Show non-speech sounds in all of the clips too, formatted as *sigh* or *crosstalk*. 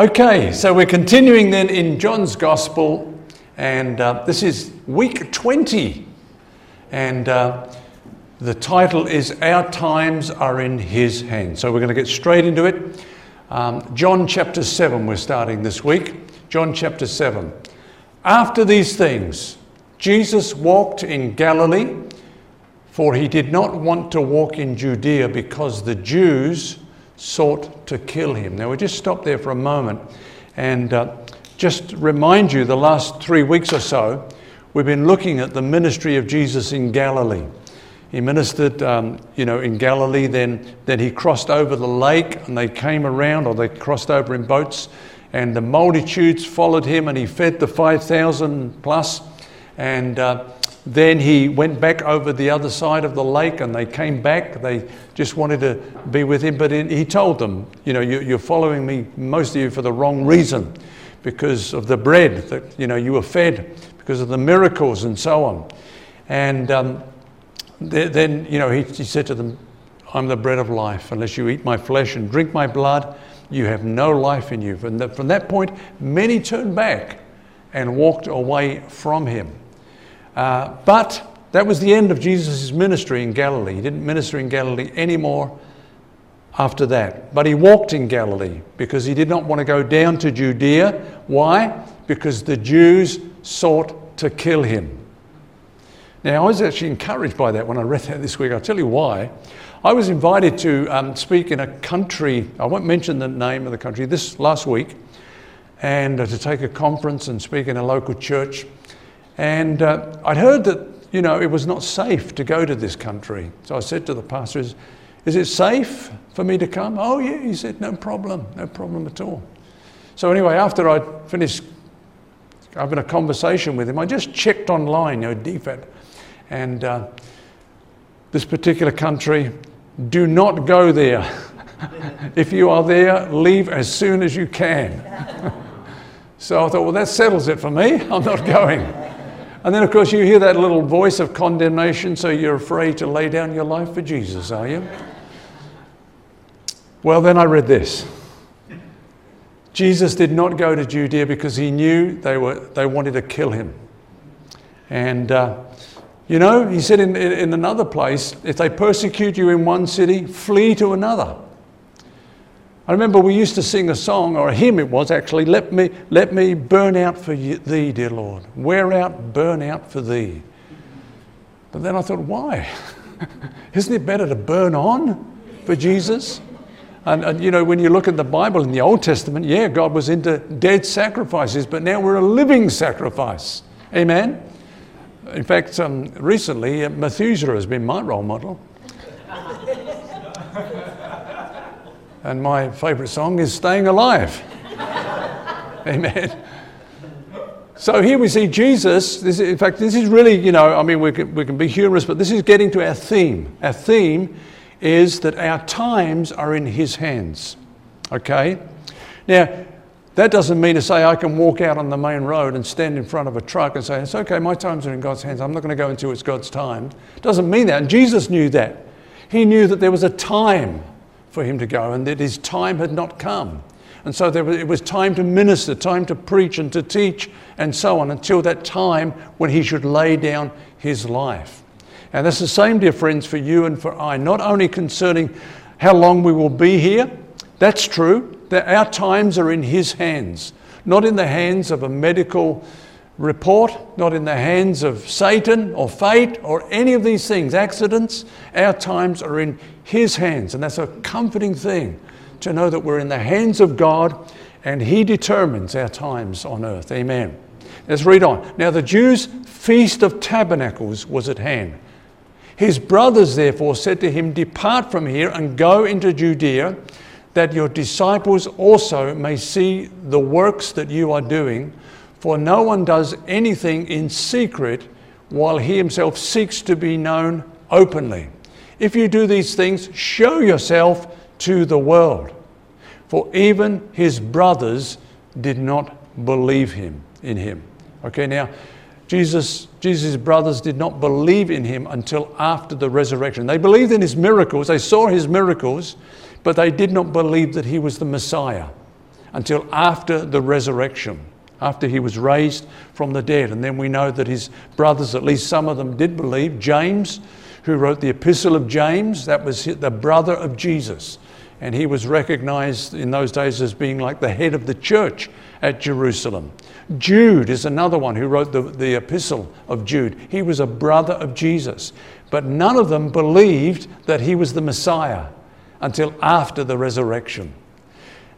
Okay, so we're continuing then in John's Gospel, and uh, this is week 20. And uh, the title is Our Times Are in His Hands. So we're going to get straight into it. Um, John chapter 7, we're starting this week. John chapter 7. After these things, Jesus walked in Galilee, for he did not want to walk in Judea because the Jews sought to kill him. Now, we just stop there for a moment and uh, just remind you the last three weeks or so, we've been looking at the ministry of Jesus in Galilee. He ministered, um, you know, in Galilee. Then, then he crossed over the lake, and they came around, or they crossed over in boats, and the multitudes followed him, and he fed the five thousand plus. And uh, then he went back over the other side of the lake and they came back. They just wanted to be with him. But he told them, You know, you're following me, most of you, for the wrong reason because of the bread that, you know, you were fed, because of the miracles and so on. And um, then, you know, he, he said to them, I'm the bread of life. Unless you eat my flesh and drink my blood, you have no life in you. That, from that point, many turned back and walked away from him. Uh, but that was the end of Jesus' ministry in Galilee. He didn't minister in Galilee anymore after that. But he walked in Galilee because he did not want to go down to Judea. Why? Because the Jews sought to kill him. Now, I was actually encouraged by that when I read that this week. I'll tell you why. I was invited to um, speak in a country, I won't mention the name of the country, this last week, and uh, to take a conference and speak in a local church. And uh, I'd heard that, you know, it was not safe to go to this country. So I said to the pastor, is, is it safe for me to come? Oh, yeah. He said, no problem, no problem at all. So anyway, after I'd finished having a conversation with him, I just checked online, you know, DFAT. And uh, this particular country, do not go there. *laughs* if you are there, leave as soon as you can. *laughs* so I thought, well, that settles it for me. I'm not going. And then, of course, you hear that little voice of condemnation, so you're afraid to lay down your life for Jesus, are you? Well, then I read this. Jesus did not go to Judea because he knew they, were, they wanted to kill him. And, uh, you know, he said in, in another place if they persecute you in one city, flee to another. I remember we used to sing a song, or a hymn it was actually, let me, let me burn out for thee, dear Lord. Wear out, burn out for thee. But then I thought, why? *laughs* Isn't it better to burn on for Jesus? And, and, you know, when you look at the Bible in the Old Testament, yeah, God was into dead sacrifices, but now we're a living sacrifice. Amen? In fact, um, recently, uh, Methuselah has been my role model. *laughs* And my favourite song is Staying Alive. *laughs* Amen. So here we see Jesus. This, in fact, this is really, you know, I mean, we can, we can be humorous, but this is getting to our theme. Our theme is that our times are in His hands. Okay? Now, that doesn't mean to say I can walk out on the main road and stand in front of a truck and say, it's okay, my times are in God's hands. I'm not going to go until it's God's time. It doesn't mean that. And Jesus knew that. He knew that there was a time for him to go and that his time had not come. And so was, it was time to minister, time to preach and to teach and so on until that time when he should lay down his life. And that's the same, dear friends, for you and for I, not only concerning how long we will be here, that's true, that our times are in his hands, not in the hands of a medical report, not in the hands of Satan or fate or any of these things, accidents. Our times are in His hands. And that's a comforting thing to know that we're in the hands of God and He determines our times on earth. Amen. Let's read on. Now, the Jews' feast of tabernacles was at hand. His brothers therefore said to him, Depart from here and go into Judea, that your disciples also may see the works that you are doing. For no one does anything in secret while he himself seeks to be known openly. If you do these things, show yourself to the world. For even his brothers did not believe him in him. Okay, now Jesus, Jesus' brothers did not believe in him until after the resurrection. They believed in his miracles, they saw his miracles, but they did not believe that he was the Messiah. until after the resurrection, after he was raised from the dead. And then we know that his brothers, at least some of them, did believe. James, who wrote the Epistle of James, that was the brother of Jesus. And he was recognized in those days as being like the head of the church at Jerusalem. Jude is another one who wrote the, the Epistle of Jude. He was a brother of Jesus. But none of them believed that he was the Messiah until after the resurrection.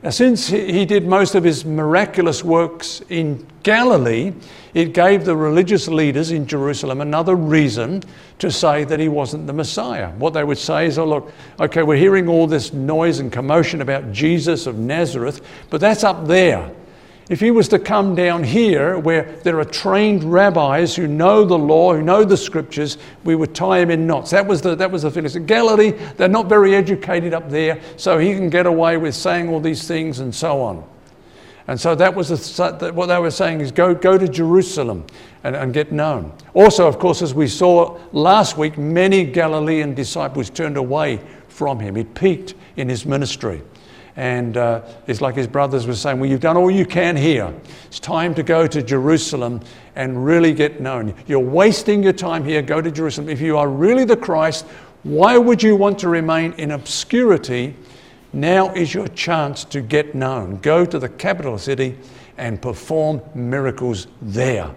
Now, since he did most of his miraculous works in Galilee, it gave the religious leaders in Jerusalem another reason to say that he wasn't the Messiah. What they would say is, oh, look, okay, we're hearing all this noise and commotion about Jesus of Nazareth, but that's up there. If he was to come down here where there are trained rabbis who know the law, who know the scriptures, we would tie him in knots. That was the, that was the feeling. So Galilee, they're not very educated up there, so he can get away with saying all these things and so on. And so that was a, what they were saying is go, go to Jerusalem and, and get known. Also, of course, as we saw last week, many Galilean disciples turned away from him. He peaked in his ministry. And uh, it's like his brothers were saying, Well, you've done all you can here. It's time to go to Jerusalem and really get known. You're wasting your time here. Go to Jerusalem. If you are really the Christ, why would you want to remain in obscurity? Now is your chance to get known. Go to the capital city and perform miracles there.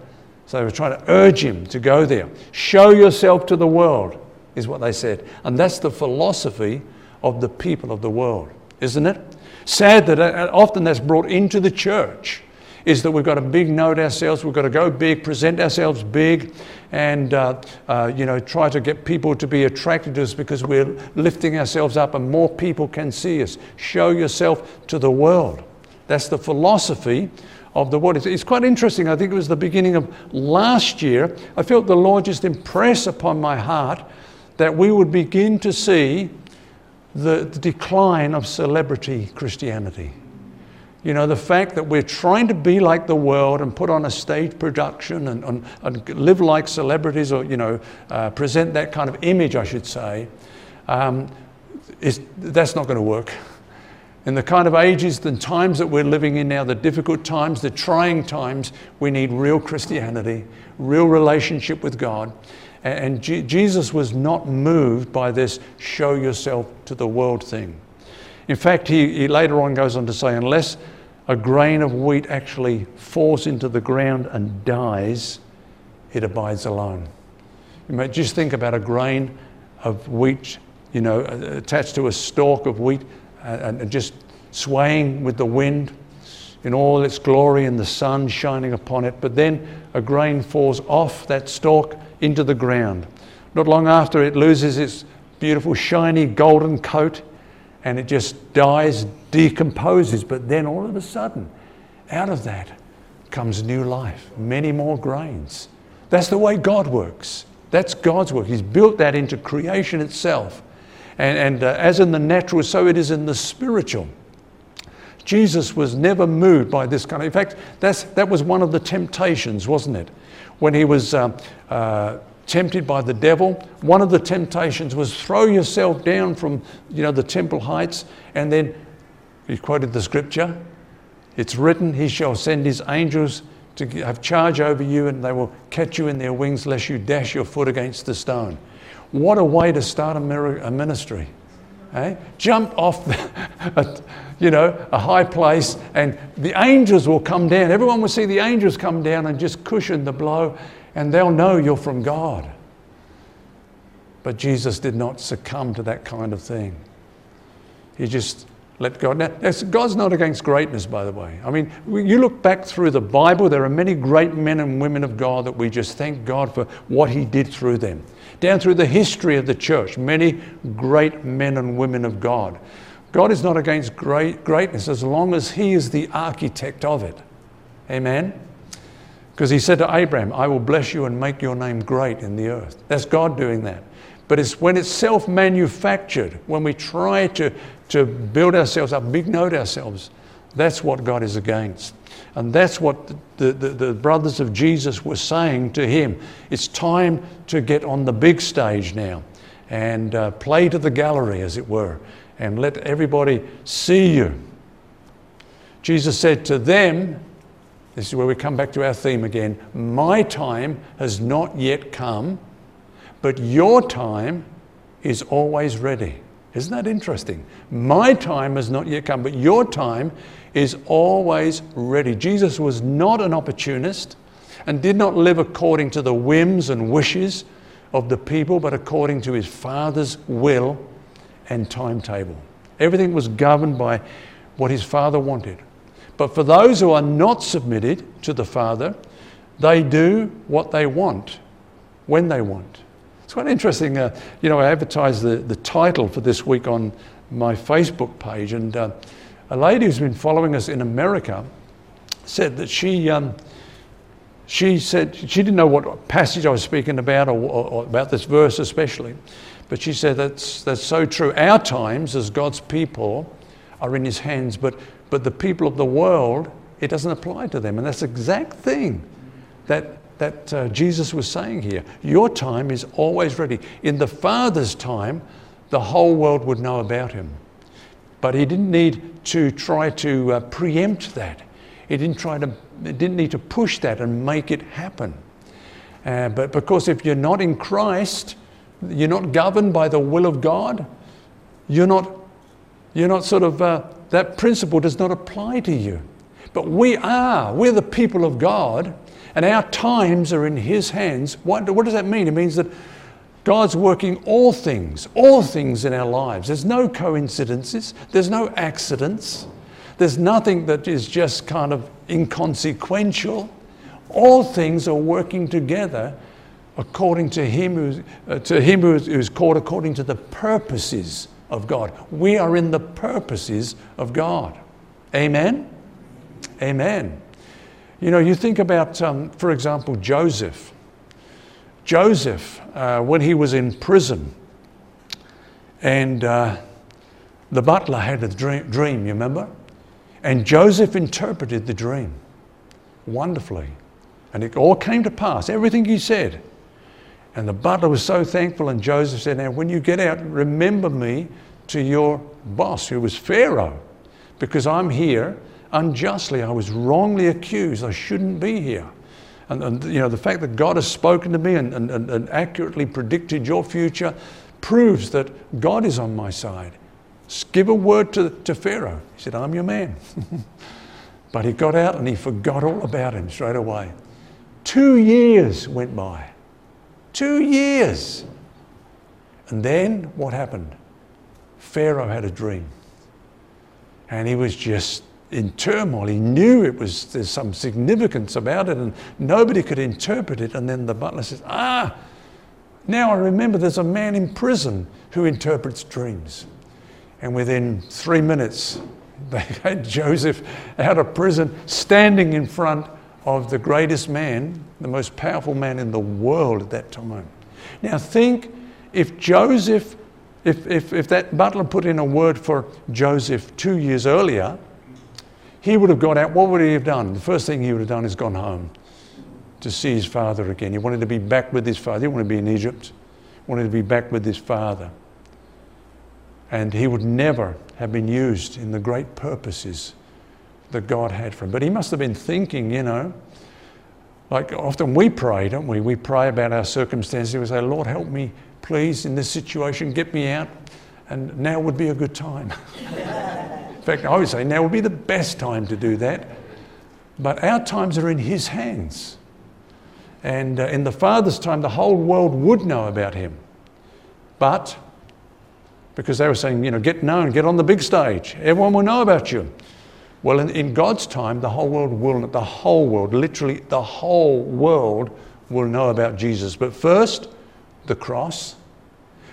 So they were trying to urge him to go there. Show yourself to the world, is what they said. And that's the philosophy of the people of the world isn't it? Sad that uh, often that's brought into the church is that we've got a big note ourselves, we've got to go big, present ourselves big, and uh, uh, you know try to get people to be attracted to us because we're lifting ourselves up and more people can see us. Show yourself to the world. That's the philosophy of the world. It's quite interesting. I think it was the beginning of last year. I felt the Lord just impress upon my heart that we would begin to see the, the decline of celebrity Christianity. You know, the fact that we're trying to be like the world and put on a stage production and, and, and live like celebrities or, you know, uh, present that kind of image, I should say, um, is, that's not going to work. In the kind of ages and times that we're living in now, the difficult times, the trying times, we need real Christianity, real relationship with God. And G- Jesus was not moved by this show yourself to the world thing. In fact, he, he later on goes on to say, unless a grain of wheat actually falls into the ground and dies, it abides alone. You may just think about a grain of wheat, you know, uh, attached to a stalk of wheat uh, and, and just swaying with the wind in all its glory and the sun shining upon it. But then a grain falls off that stalk into the ground. Not long after, it loses its beautiful, shiny, golden coat and it just dies, decomposes. But then all of a sudden, out of that comes new life, many more grains. That's the way God works. That's God's work. He's built that into creation itself. And, and uh, as in the natural, so it is in the spiritual. Jesus was never moved by this kind of. In fact, that's, that was one of the temptations, wasn't it? when he was uh, uh, tempted by the devil. One of the temptations was throw yourself down from you know, the temple heights, and then he quoted the scripture. It's written, He shall send His angels to have charge over you, and they will catch you in their wings, lest you dash your foot against the stone. What a way to start a ministry. Eh? Jump off, *laughs* you know, a high place, and the angels will come down. Everyone will see the angels come down and just cushion the blow, and they'll know you're from God. But Jesus did not succumb to that kind of thing. He just let God. Now, God's not against greatness, by the way. I mean, you look back through the Bible, there are many great men and women of God that we just thank God for what He did through them down through the history of the church, many great men and women of God. God is not against great, greatness as long as He is the architect of it. Amen? Because He said to Abraham, I will bless you and make your name great in the earth. That's God doing that. But it's when it's self manufactured, when we try to, to build ourselves up, big note ourselves, that's what God is against. And that's what the, the, the, brothers of Jesus were saying to him. It's time to get on the big stage now and uh, play to the gallery, as it were, and let everybody see you. Jesus said to them, this is where we come back to our theme again My time has not yet come, but your time is always ready. Isn't that interesting? My time has not yet come, but your time is always ready. Jesus was not an opportunist and did not live according to the whims and wishes of the people, but according to his Father's will and timetable. Everything was governed by what his Father wanted. But for those who are not submitted to the Father, they do what they want when they want. It's quite interesting. Uh, you know, I advertised the, the title for this week on my Facebook page, and uh, a lady who's been following us in America said that she. Um, she said she didn't know what passage I was speaking about or, or, or, about this verse especially, but she said that's, that's so true. Our times as God's people are in His hands, but, but the people of the world, it doesn't apply to them. And that's the exact thing that, that uh, Jesus was saying here. Your time is always ready. In the Father's time, the whole world would know about Him. But He didn't need to try to uh, preempt that. He didn't try to he didn't need to push that and make it happen. Uh, but because if you're not in Christ, you're not governed by the will of God, you're not, you're not sort of, uh, that principle does not apply to you. But we are, we're the people of God, and our times are in His hands. What, what does that mean? It means that God's working all things, all things in our lives. There's no coincidences, there's no accidents. There's nothing that is just kind of inconsequential. All things are working together according to Him, uh, to him who's, who's called according to the purposes of God. We are in the purposes of God. Amen? Amen. You know, you think about, um, for example, Joseph. Joseph, uh, when he was in prison, and uh, the butler had a dream, dream, you remember? And Joseph interpreted the dream wonderfully. And it all came to pass, everything he said. And the butler was so thankful, and Joseph said, Now, when you get out, remember me to your boss, who was Pharaoh, because I'm here unjustly. I was wrongly accused. I shouldn't be here. And, and you know, the fact that God has spoken to me and, and, and accurately predicted your future proves that God is on my side. Give a word to, to Pharaoh. He said, I'm your man. *laughs* but he got out and he forgot all about him straight away. Two years went by. Two years. And then what happened? Pharaoh had a dream. And he was just in turmoil. He knew it was there's some significance about it, and nobody could interpret it. And then the butler says, Ah, now I remember there's a man in prison who interprets dreams. And within three minutes, *laughs* they had Joseph out of prison, standing in front of the greatest man, the most powerful man in the world at that time. Now, think if Joseph, if, if, if that butler put in a word for Joseph two years earlier, he would have got out. What would he have done? The first thing he would have done is gone home to see his father again. He wanted to be back with his father. He didn't to be in Egypt. He wanted to be back with his father. And he would never have been used in the great purposes that God had for him. But he must have been thinking, you know, like often we pray, don't we? We pray about our circumstances. We say, Lord, help me, please, in this situation, get me out. And now would be a good time. *laughs* in fact, I would say now would be the best time to do that. But our times are in His hands. And uh, in the Father's time, the whole world would know about Him. But because they were saying, you know, get known, get on the big stage. Everyone will know about you. Well, in, in God's time, the whole world will, the whole world, literally the whole world will know about Jesus. But first, the cross.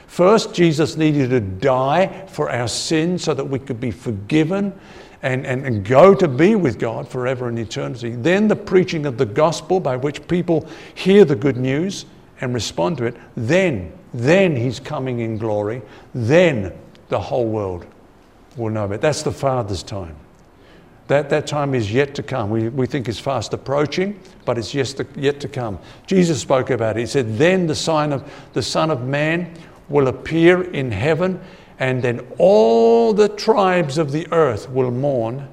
First, Jesus needed to die for our sins so that we could be forgiven and, and, and go to be with God forever in eternity. Then, the preaching of the gospel by which people hear the good news and respond to it. Then, then he's coming in glory. Then the whole world will know about it. That's the Father's time. That, that time is yet to come. We, we think it's fast approaching, but it's yet to, yet to come. Jesus spoke about it. He said, Then the sign of the Son of Man will appear in heaven, and then all the tribes of the earth will mourn,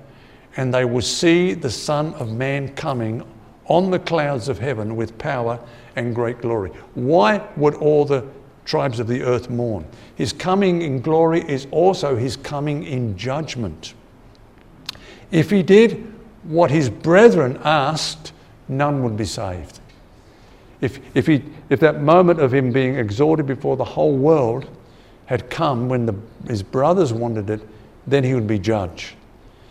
and they will see the Son of Man coming on the clouds of heaven with power and great glory. Why would all the tribes of the earth mourn? His coming in glory is also his coming in judgment. If he did what his brethren asked, none would be saved. If, if, he, if that moment of him being exhorted before the whole world had come when the, his brothers wanted it, then he would be judged.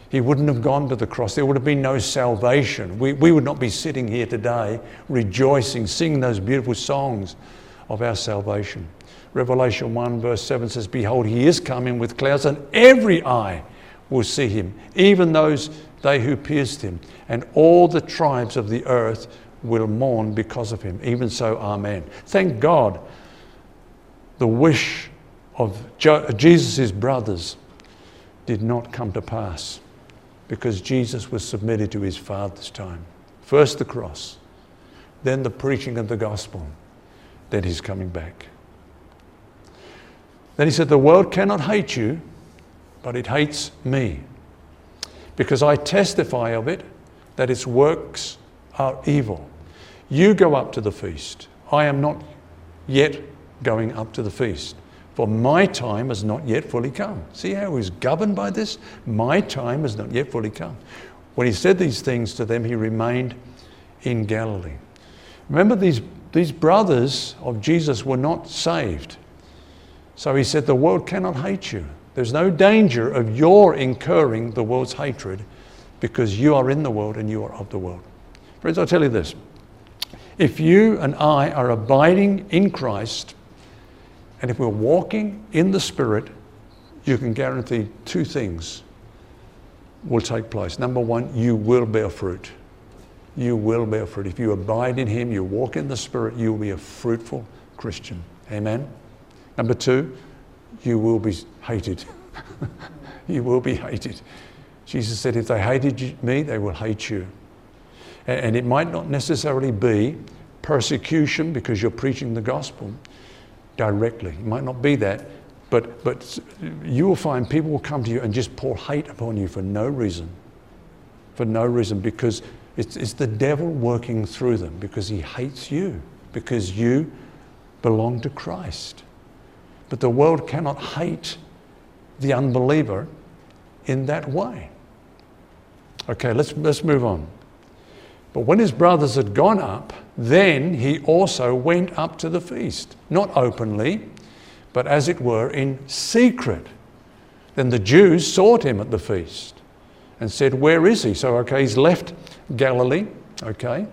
He wouldn't have gone to the cross. There would have been no salvation. We, we would not be sitting here today rejoicing, singing those beautiful songs of our salvation. Revelation 1, verse 7 says, Behold, he is coming with clouds, and every eye will see him, even those they who pierced him, and all the tribes of the earth will mourn because of him. Even so, Amen. Thank God the wish of Jesus' brothers did not come to pass because Jesus was submitted to his Father's time. First the cross, then the preaching of the gospel, then his coming back. Then he said, The world cannot hate you, but it hates me because I testify of it that its works are evil. You go up to the feast. I am not yet going up to the feast, for my time has not yet fully come. See how he's governed by this? My time has not yet fully come. When he said these things to them, he remained in Galilee. Remember, these, these brothers of Jesus were not saved. So he said, The world cannot hate you. There's no danger of your incurring the world's hatred because you are in the world and you are of the world. Friends, I'll tell you this. If you and I are abiding in Christ, and if we're walking in the Spirit, you can guarantee two things will take place. Number one, you will bear fruit. You will bear fruit. If you abide in Him, you walk in the Spirit, you will be a fruitful Christian. Amen. Number two, you will be hated. *laughs* you will be hated. Jesus said, if they hated me, they will hate you. And it might not necessarily be persecution because you're preaching the gospel directly. It might not be that, but, but you will find people will come to you and just pour hate upon you for no reason. For no reason, because it's, it's the devil working through them because he hates you, because you belong to Christ. But the world cannot hate the unbeliever in that way. Okay, let's, let's move on. But when his brothers had gone up, then he also went up to the feast, not openly, but as it were in secret. Then the Jews sought him at the feast and said, Where is he? So, okay, he's left Galilee, okay,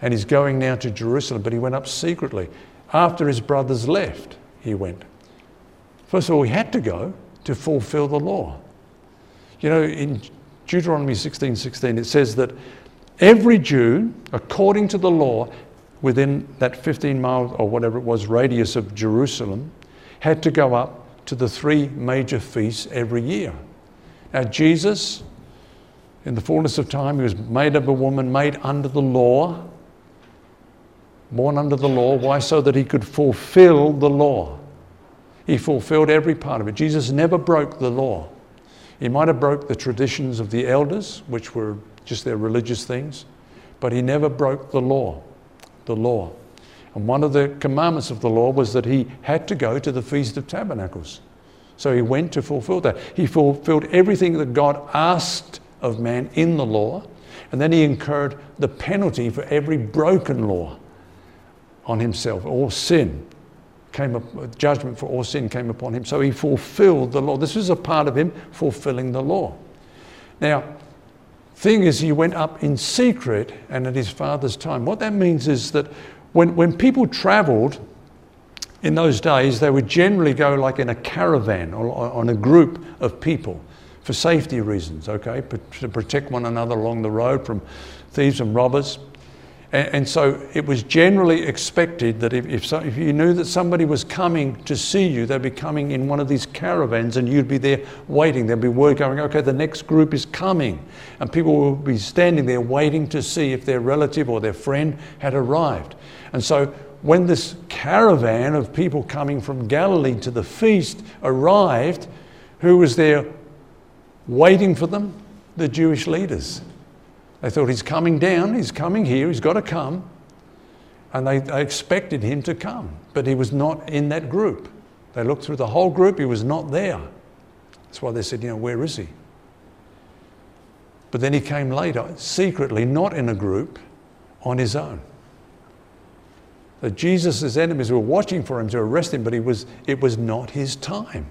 and he's going now to Jerusalem, but he went up secretly. After his brothers left, he went. First of all, he had to go to fulfill the law. You know, in Deuteronomy 16 16, it says that every Jew, according to the law, within that 15 mile or whatever it was radius of Jerusalem, had to go up to the three major feasts every year. Now, Jesus, in the fullness of time, he was made of a woman, made under the law, born under the law. Why? So that he could fulfill the law. He fulfilled every part of it. Jesus never broke the law. He might have broke the traditions of the elders, which were just their religious things, but he never broke the law. The law. And one of the commandments of the law was that he had to go to the Feast of Tabernacles. So he went to fulfill that. He fulfilled everything that God asked of man in the law, and then he incurred the penalty for every broken law on himself, all sin came up, judgment for all sin came upon him. So he fulfilled the law. This was a part of him fulfilling the law. Now, thing is, he went up in secret and at his father's time. What that means is that when, when people traveled in those days, they would generally go like in a caravan or on a group of people for safety reasons, okay, to protect one another along the road from thieves and robbers. And, and so it was generally expected that if, if, so, if you knew that somebody was coming to see you, they'd be coming in one of these caravans and you'd be there waiting. There'd be word going, okay, the next group is coming. And people would be standing there waiting to see if their relative or their friend had arrived. And so when this caravan of people coming from Galilee to the feast arrived, who was there waiting for them? the Jewish leaders. They thought he's coming down, he's coming here, he's got to come. And they, they expected him to come, but he was not in that group. They looked through the whole group, he was not there. That's why they said, you know, where is he? But then he came later, secretly, not in a group, on his own. That Jesus' enemies were watching for him to arrest him, but he was, it was not his time.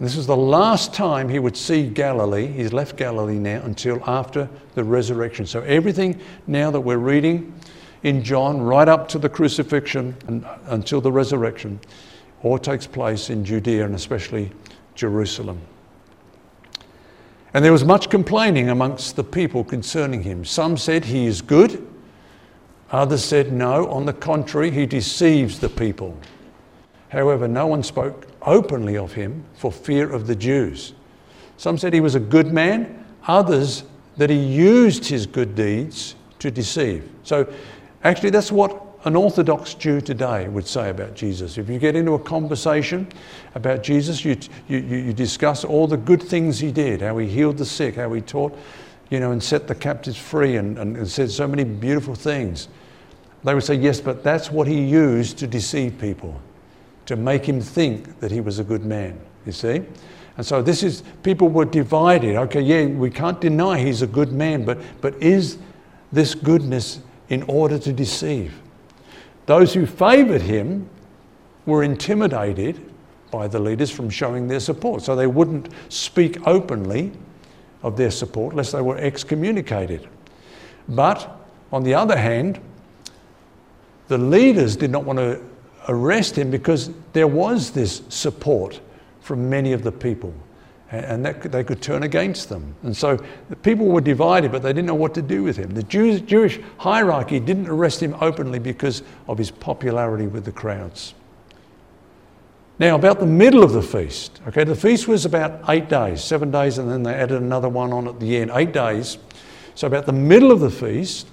And this was the last time he would see Galilee. He's left Galilee now until after the resurrection. So everything now that we're reading in John, right up to the crucifixion and until the resurrection, all takes place in Judea and especially Jerusalem. And there was much complaining amongst the people concerning him. Some said he is good, others said no, on the contrary, he deceives the people. However, no one spoke openly of him for fear of the Jews. Some said he was a good man, others that he used his good deeds to deceive. So, actually, that's what an Orthodox Jew today would say about Jesus. If you get into a conversation about Jesus, you, you, you discuss all the good things he did, how he healed the sick, how he taught, you know, and set the captives free and, and, and said so many beautiful things. They would say, yes, but that's what he used to deceive people to make him think that he was a good man, you see? And so this is, people were divided. Okay, yeah, we can't deny he's a good man, but, but is this goodness in order to deceive? Those who favoured him were intimidated by the leaders from showing their support. So they wouldn't speak openly of their support lest they were excommunicated. But on the other hand, the leaders did not want to arrest him because there was this support from many of the people and that they could turn against them. And so the people were divided, but they didn't know what to do with him. The Jews, Jewish hierarchy didn't arrest him openly because of his popularity with the crowds. Now, about the middle of the feast, okay, the feast was about eight days, seven days, and then they added another one on at the end, eight days. So, about the middle of the feast,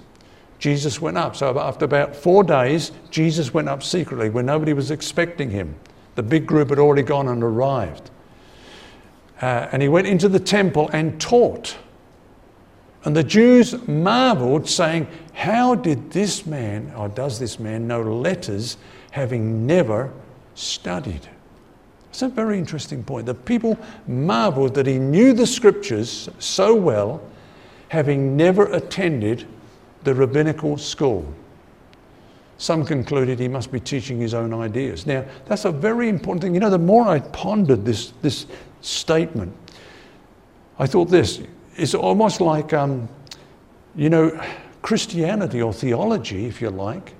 Jesus went up. So after about four days, Jesus went up secretly when nobody was expecting him. The big group had already gone and arrived. Uh, and he went into the temple and taught. And the Jews marveled, saying, How did this man, or does this man, know letters having never studied? It's a very interesting point. The people marveled that he knew the scriptures so well, having never attended the rabbinical school. Some concluded he must be teaching his own ideas. Now, that's a very important thing. You know, the more I pondered this, this statement, I thought this is almost like, um, you know, Christianity or theology, if you like,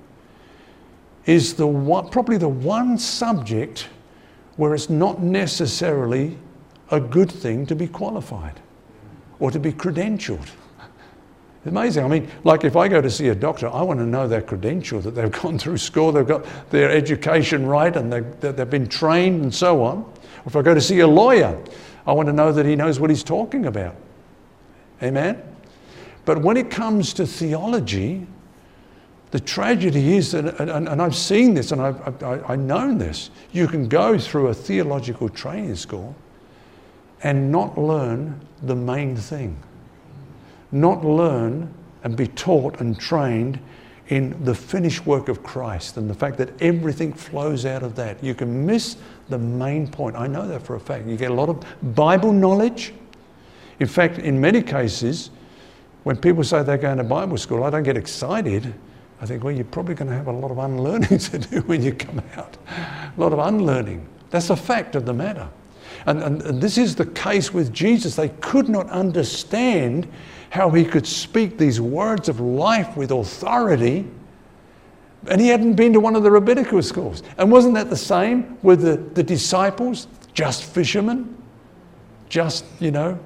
is the one, probably the one subject where it's not necessarily a good thing to be qualified or to be credentialed. Amazing. I mean, like if I go to see a doctor, I want to know their credential, that they've *laughs* gone through school, they've got their education right, and they've, they've been trained and so on. If I go to see a lawyer, I want to know that he knows what he's talking about. Amen? But when it comes to theology, the tragedy is that, and, and I've seen this and I've, I've, I've known this, you can go through a theological training school and not learn the main thing not learn and be taught and trained in the finished work of Christ and the fact that everything flows out of that. You can miss the main point. I know that for a fact. You get a lot of Bible knowledge. In fact, in many cases, when people say they're going to Bible school, I don't get excited. I think, well, you're probably going to have a lot of unlearning *laughs* to do when you come out. A lot of unlearning. That's a fact of the matter. And, and, and this is the case with Jesus. They could not understand how he could speak these words of life with authority. And he hadn't been to one of the rabbinical schools. And wasn't that the same with the, the disciples? Just fishermen? Just, you know,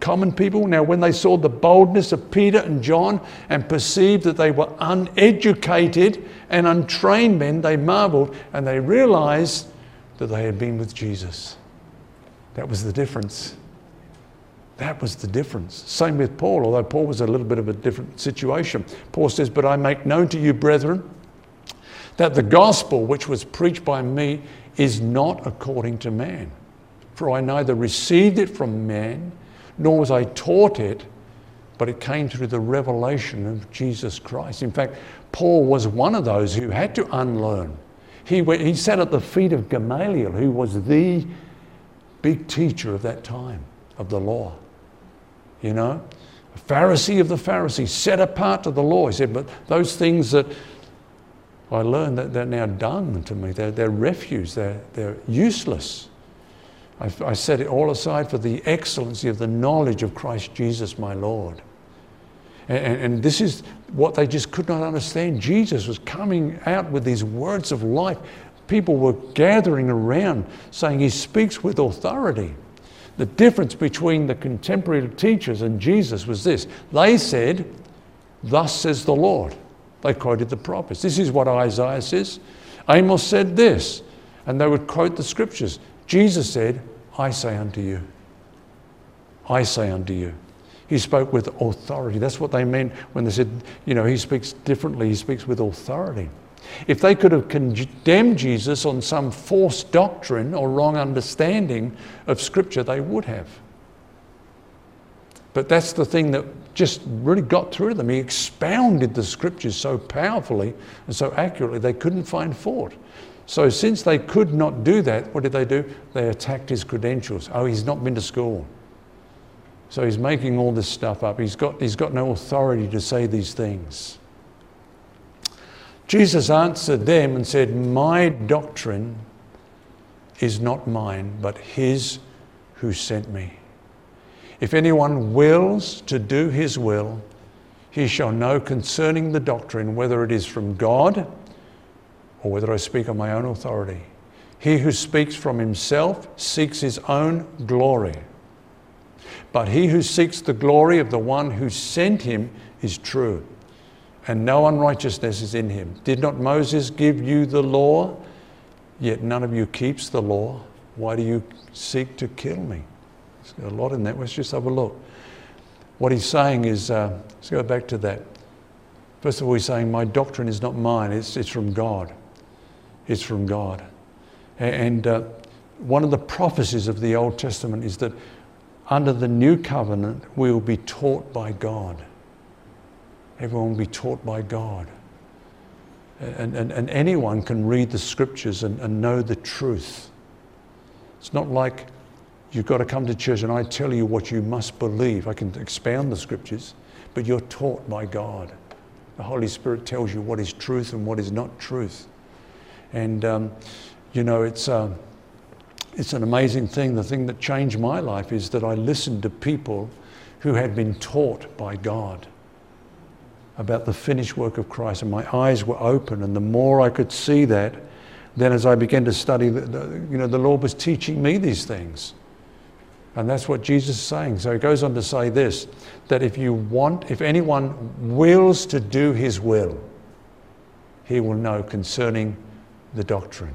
common people. Now, when they saw the boldness of Peter and John and perceived that they were uneducated and untrained men, they marveled and they realized that they had been with Jesus. That was the difference. That was the difference. Same with Paul, although Paul was a little bit of a different situation. Paul says, But I make known to you, brethren, that the gospel which was preached by me is not according to man. For I neither received it from man, nor was I taught it, but it came through the revelation of Jesus Christ. In fact, Paul was one of those who had to unlearn. He, went, he sat at the feet of Gamaliel, who was the big teacher of that time of the law. You know, a Pharisee of the Pharisees, set apart to the law. He said, but those things that I learned that they're now done to me, they're, they're refuse, they're, they're useless. I, I set it all aside for the excellency of the knowledge of Christ Jesus, my Lord. And, and, this is what they just could not understand. Jesus was coming out with these words of life. People were gathering around saying he speaks with authority. The difference between the contemporary teachers and Jesus was this they said, Thus says the Lord. They quoted the prophets. This is what Isaiah says. Amos said this. And they would quote the scriptures. Jesus said, I say unto you. I say unto you. He spoke with authority. That's what they meant when they said, you know, he speaks differently, he speaks with authority. If they could have condemned Jesus on some false doctrine or wrong understanding of Scripture, they would have. But that's the thing that just really got through them. He expounded the Scriptures so powerfully and so accurately, they couldn't find fault. So, since they could not do that, what did they do? They attacked his credentials. Oh, he's not been to school. So he's making all this stuff up. He's got, he's got no authority to say these things. Jesus answered them and said, My doctrine is not mine, but his who sent me. If anyone wills to do his will, he shall know concerning the doctrine whether it is from God or whether I speak on my own authority. He who speaks from himself seeks his own glory. But he who seeks the glory of the one who sent him is true, and no unrighteousness is in him. Did not Moses give you the law? Yet none of you keeps the law. Why do you seek to kill me? There's a lot in that. Let's just have a look. What he's saying is, uh, let's go back to that. First of all, he's saying, My doctrine is not mine, it's, it's from God. It's from God. And uh, one of the prophecies of the Old Testament is that under the new covenant, we will be taught by God. Everyone will be taught by God. And, and, and anyone can read the scriptures and, and know the truth. It's not like you've got to come to church and I tell you what you must believe. I can expound the scriptures, but you're taught by God. The Holy Spirit tells you what is truth and what is not truth. And, um, you know, it's. Uh, it's an amazing thing. The thing that changed my life is that I listened to people who had been taught by God about the finished work of Christ, and my eyes were open. And the more I could see that, then as I began to study, the, the, you know, the Lord was teaching me these things. And that's what Jesus is saying. So he goes on to say this that if you want, if anyone wills to do his will, he will know concerning the doctrine.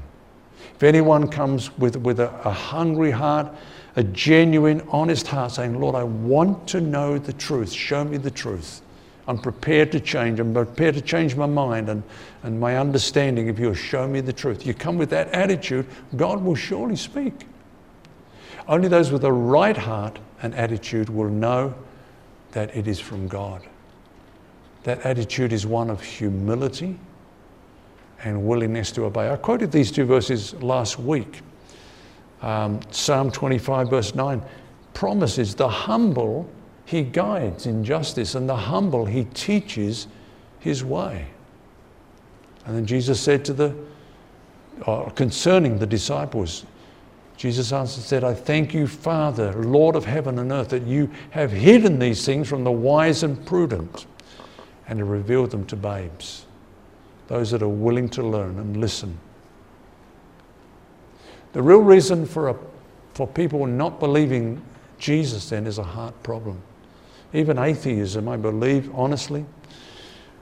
If anyone comes with, with a, a hungry heart, a genuine, honest heart, saying, Lord, I want to know the truth, show me the truth. I'm prepared to change. I'm prepared to change my mind and, and my understanding if you'll show me the truth. You come with that attitude, God will surely speak. Only those with a right heart and attitude will know that it is from God. That attitude is one of humility and willingness to obey. I quoted these two verses last week. Um, Psalm 25, verse 9 promises the humble he guides in justice, and the humble he teaches his way. And then Jesus said to the, uh, concerning the disciples, Jesus answered, and said, I thank you, Father, Lord of heaven and earth, that you have hidden these things from the wise and prudent and have revealed them to babes those that are willing to learn and listen. The real reason for, a, for people not believing Jesus then is a heart problem. Even atheism, I believe honestly,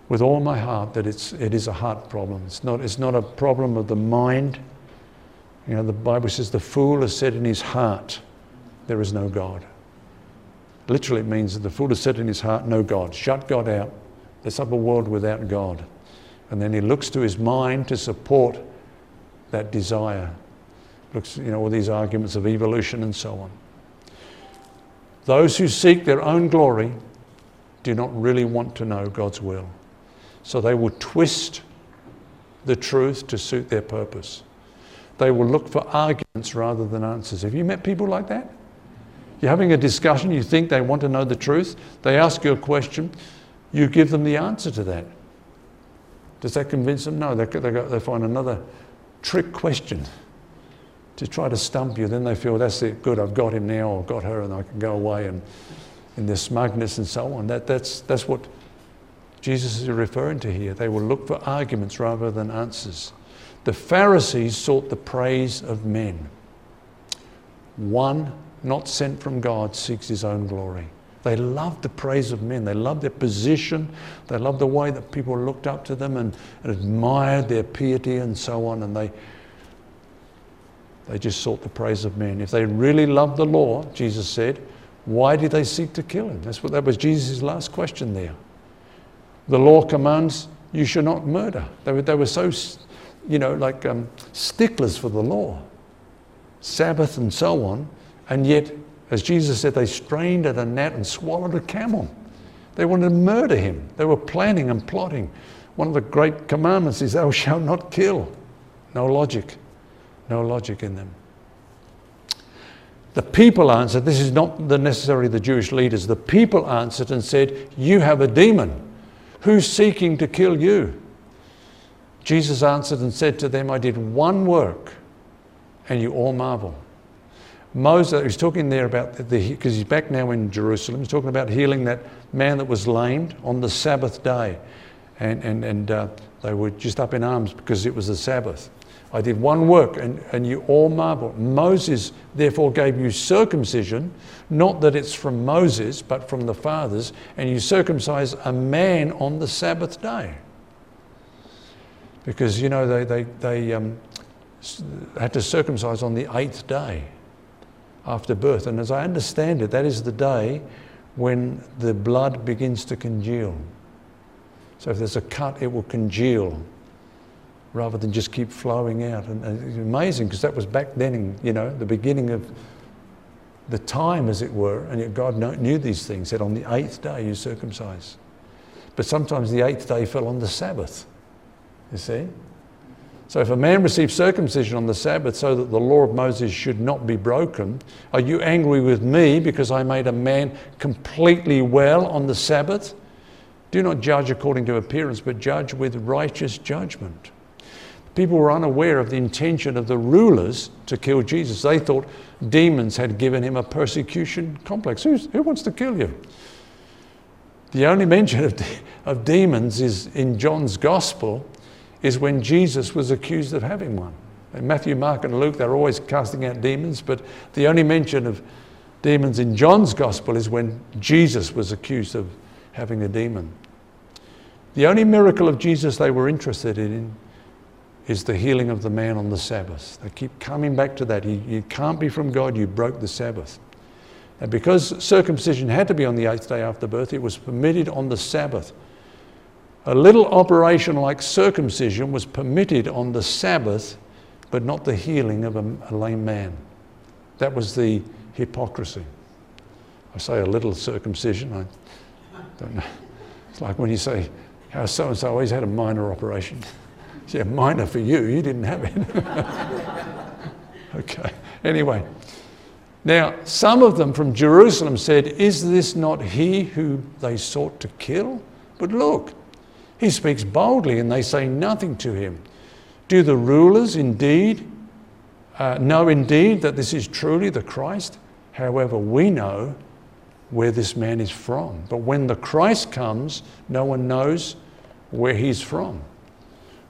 with all my heart, that it's, it is a heart problem. It's not, it's not a problem of the mind. You know, the Bible says the fool has said in his heart, there is no God. Literally, it means that the fool has said in his heart, no God. Shut God out. Let's have a world without God. And then he looks to his mind to support that desire. Looks, you know, all these arguments of evolution and so on. Those who seek their own glory do not really want to know God's will. So they will twist the truth to suit their purpose. They will look for arguments rather than answers. Have you met people like that? You're having a discussion, you think they want to know the truth, they ask you a question, you give them the answer to that. Does that convince them? No, they, they, go, they find another trick question to try to stump you. Then they feel that's it, good, I've got him now, I've got her, and I can go away. And in their smugness and so on, that, that's, that's what Jesus is referring to here. They will look for arguments rather than answers. The Pharisees sought the praise of men. One not sent from God seeks his own glory. They loved the praise of men. They loved their position. They loved the way that people looked up to them and, and admired their piety and so on. And they, they just sought the praise of men. If they really loved the law, Jesus said, why did they seek to kill him? That's what that was Jesus' last question there. The law commands you should not murder. They were, they were so, you know, like um, sticklers for the law, Sabbath and so on. And yet, as Jesus said, they strained at a gnat and swallowed a camel. They wanted to murder him. They were planning and plotting. One of the great commandments is, Thou shalt not kill. No logic. No logic in them. The people answered, this is not the necessarily the Jewish leaders, the people answered and said, You have a demon. Who's seeking to kill you? Jesus answered and said to them, I did one work, and you all marvel. Moses, he's talking there about the, because he's back now in Jerusalem, he's talking about healing that man that was lamed on the Sabbath day. And, and, and uh, they were just up in arms because it was the Sabbath. I did one work and, and you all marvel. Moses therefore gave you circumcision, not that it's from Moses, but from the fathers, and you circumcise a man on the Sabbath day. Because, you know, they, they, they um, had to circumcise on the eighth day after birth. And as I understand it, that is the day when the blood begins to congeal. So if there's a cut, it will congeal rather than just keep flowing out. And, it's amazing because that was back then, in, you know, the beginning of the time, as it were, and yet God knew these things. Said on the eighth day you circumcise, but sometimes the eighth day fell on the Sabbath. You see. So, if a man receives circumcision on the Sabbath so that the law of Moses should not be broken, are you angry with me because I made a man completely well on the Sabbath? Do not judge according to appearance, but judge with righteous judgment. People were unaware of the intention of the rulers to kill Jesus. They thought demons had given him a persecution complex. Who's, who wants to kill you? The only mention of, de- of demons is in John's Gospel is when Jesus was accused of having one. In Matthew, Mark, and Luke, they're always casting out demons, but the only mention of demons in John's Gospel is when Jesus was accused of having a demon. The only miracle of Jesus they were interested in is the healing of the man on the Sabbath. They keep coming back to that. You, you can't be from God, you broke the Sabbath. And because circumcision had to be on the eighth day after birth, it was permitted on the Sabbath. A little operation like circumcision was permitted on the Sabbath, but not the healing of a, a lame man. That was the hypocrisy. I say a little circumcision, I don't know. It's like when you say, how so and so always had a minor operation. Yeah, minor for you, you didn't have it. *laughs* okay, anyway. Now, some of them from Jerusalem said, Is this not he who they sought to kill? But look, he speaks boldly and they say nothing to him. Do the rulers indeed uh, know indeed that this is truly the Christ? However, we know where this man is from. But when the Christ comes, no one knows where he's from.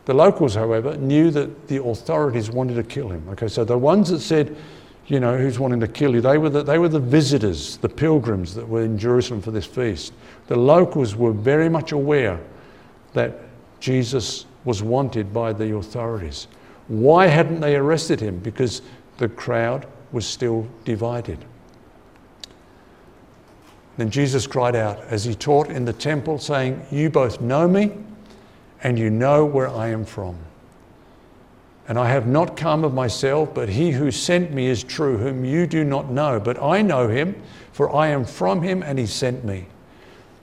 The locals, however, knew that the authorities wanted to kill him. Okay, so the ones that said, you know, who's wanting to kill you, they were the, they were the visitors, the pilgrims that were in Jerusalem for this feast. The locals were very much aware that Jesus was wanted by the authorities. Why hadn't they arrested him? Because the crowd was still divided. Then Jesus cried out as he taught in the temple, saying, You both know me and you know where I am from. And I have not come of myself, but he who sent me is true, whom you do not know. But I know him, for I am from him, and he sent me.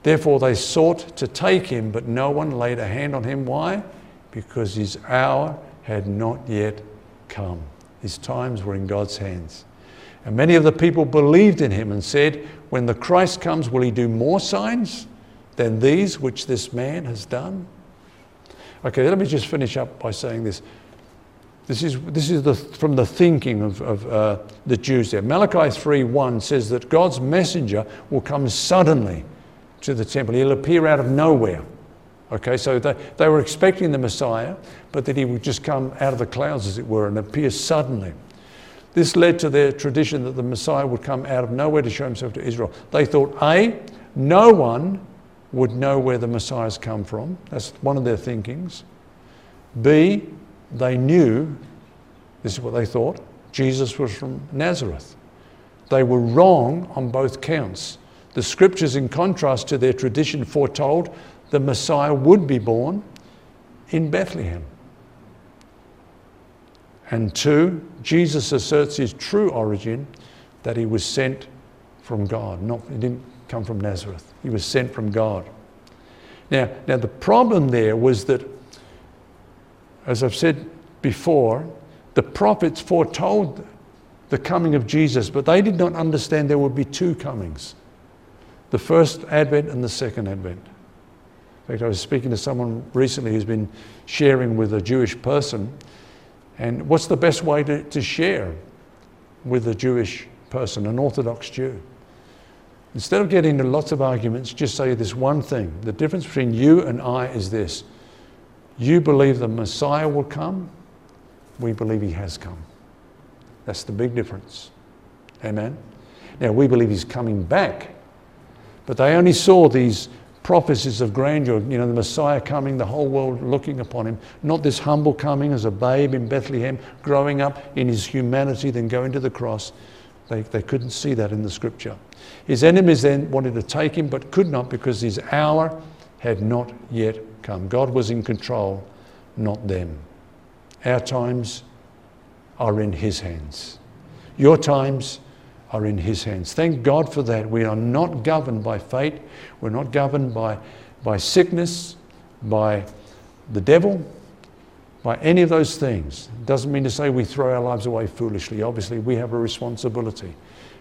Therefore they sought to take him, but no one laid a hand on him. Why? Because his hour had not yet come. His times were in God's hands. And many of the people believed in him and said, When the Christ comes, will he do more signs than these which this man has done? Okay, let me just finish up by saying this. This is, this is the, from the thinking of, of uh, the Jews there. Malachi 3:1 says that God's messenger will come suddenly to the temple. He'll appear out of nowhere. Okay, so they, they were expecting the Messiah, but that he would just come out of the clouds, as it were, and appear suddenly. This led to their tradition that the Messiah would come out of nowhere to show himself to Israel. They thought, A, no one would know where the Messiah's come from. That's one of their thinkings. B, they knew, this is what they thought, Jesus was from Nazareth. They were wrong on both counts. The scriptures, in contrast to their tradition, foretold the Messiah would be born in Bethlehem. And two, Jesus asserts his true origin that he was sent from God. Not, he didn't come from Nazareth, he was sent from God. Now, now, the problem there was that, as I've said before, the prophets foretold the coming of Jesus, but they did not understand there would be two comings the first advent and the second advent. In fact, I was speaking to someone recently who's been sharing with a Jewish person. And what's the best way to, to share with a Jewish person, an Orthodox Jew? Instead of getting into lots of arguments, just say this one thing. The difference between you and I is this you believe the Messiah will come, we believe he has come. That's the big difference. Amen? Now, we believe he's coming back but they only saw these prophecies of grandeur, you know, the Messiah coming, the whole world looking upon him, not this humble coming as a babe in Bethlehem, growing up in his humanity, then going to the cross. They, they couldn't see that in the scripture. His enemies then wanted to take him, but could not because his hour had not yet come. God was in control, not them. Our times are in his hands. Your times are in His hands. Thank God for that. We are not governed by fate, we're not governed by, by sickness, by the devil, by any of those things. It doesn't mean to say we throw our lives away foolishly. Obviously, we have a responsibility.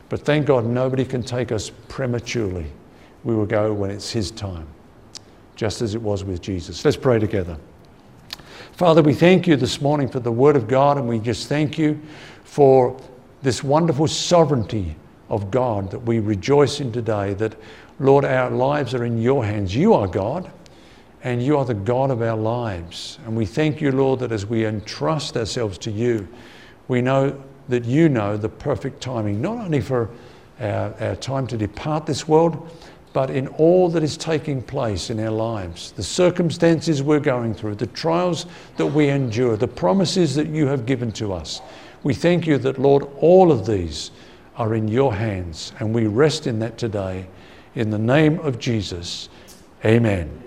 But thank God nobody can take us prematurely. We will go when it's His time, just as it was with Jesus. Let's pray together. Father, we thank you this morning for the Word of God, and we just thank you for this wonderful sovereignty of God that we rejoice in today, that, Lord, our lives are in your hands. You are God, and you are the God of our lives. And we thank you, Lord, that as we entrust ourselves to you, we know that you know the perfect timing, not only for our, our time to depart this world, but in all that is taking place in our lives, the circumstances we're going through, the trials that we endure, the promises that you have given to us. We thank you that, Lord, all of these are in your hands, and we rest in that today. In the name of Jesus, amen.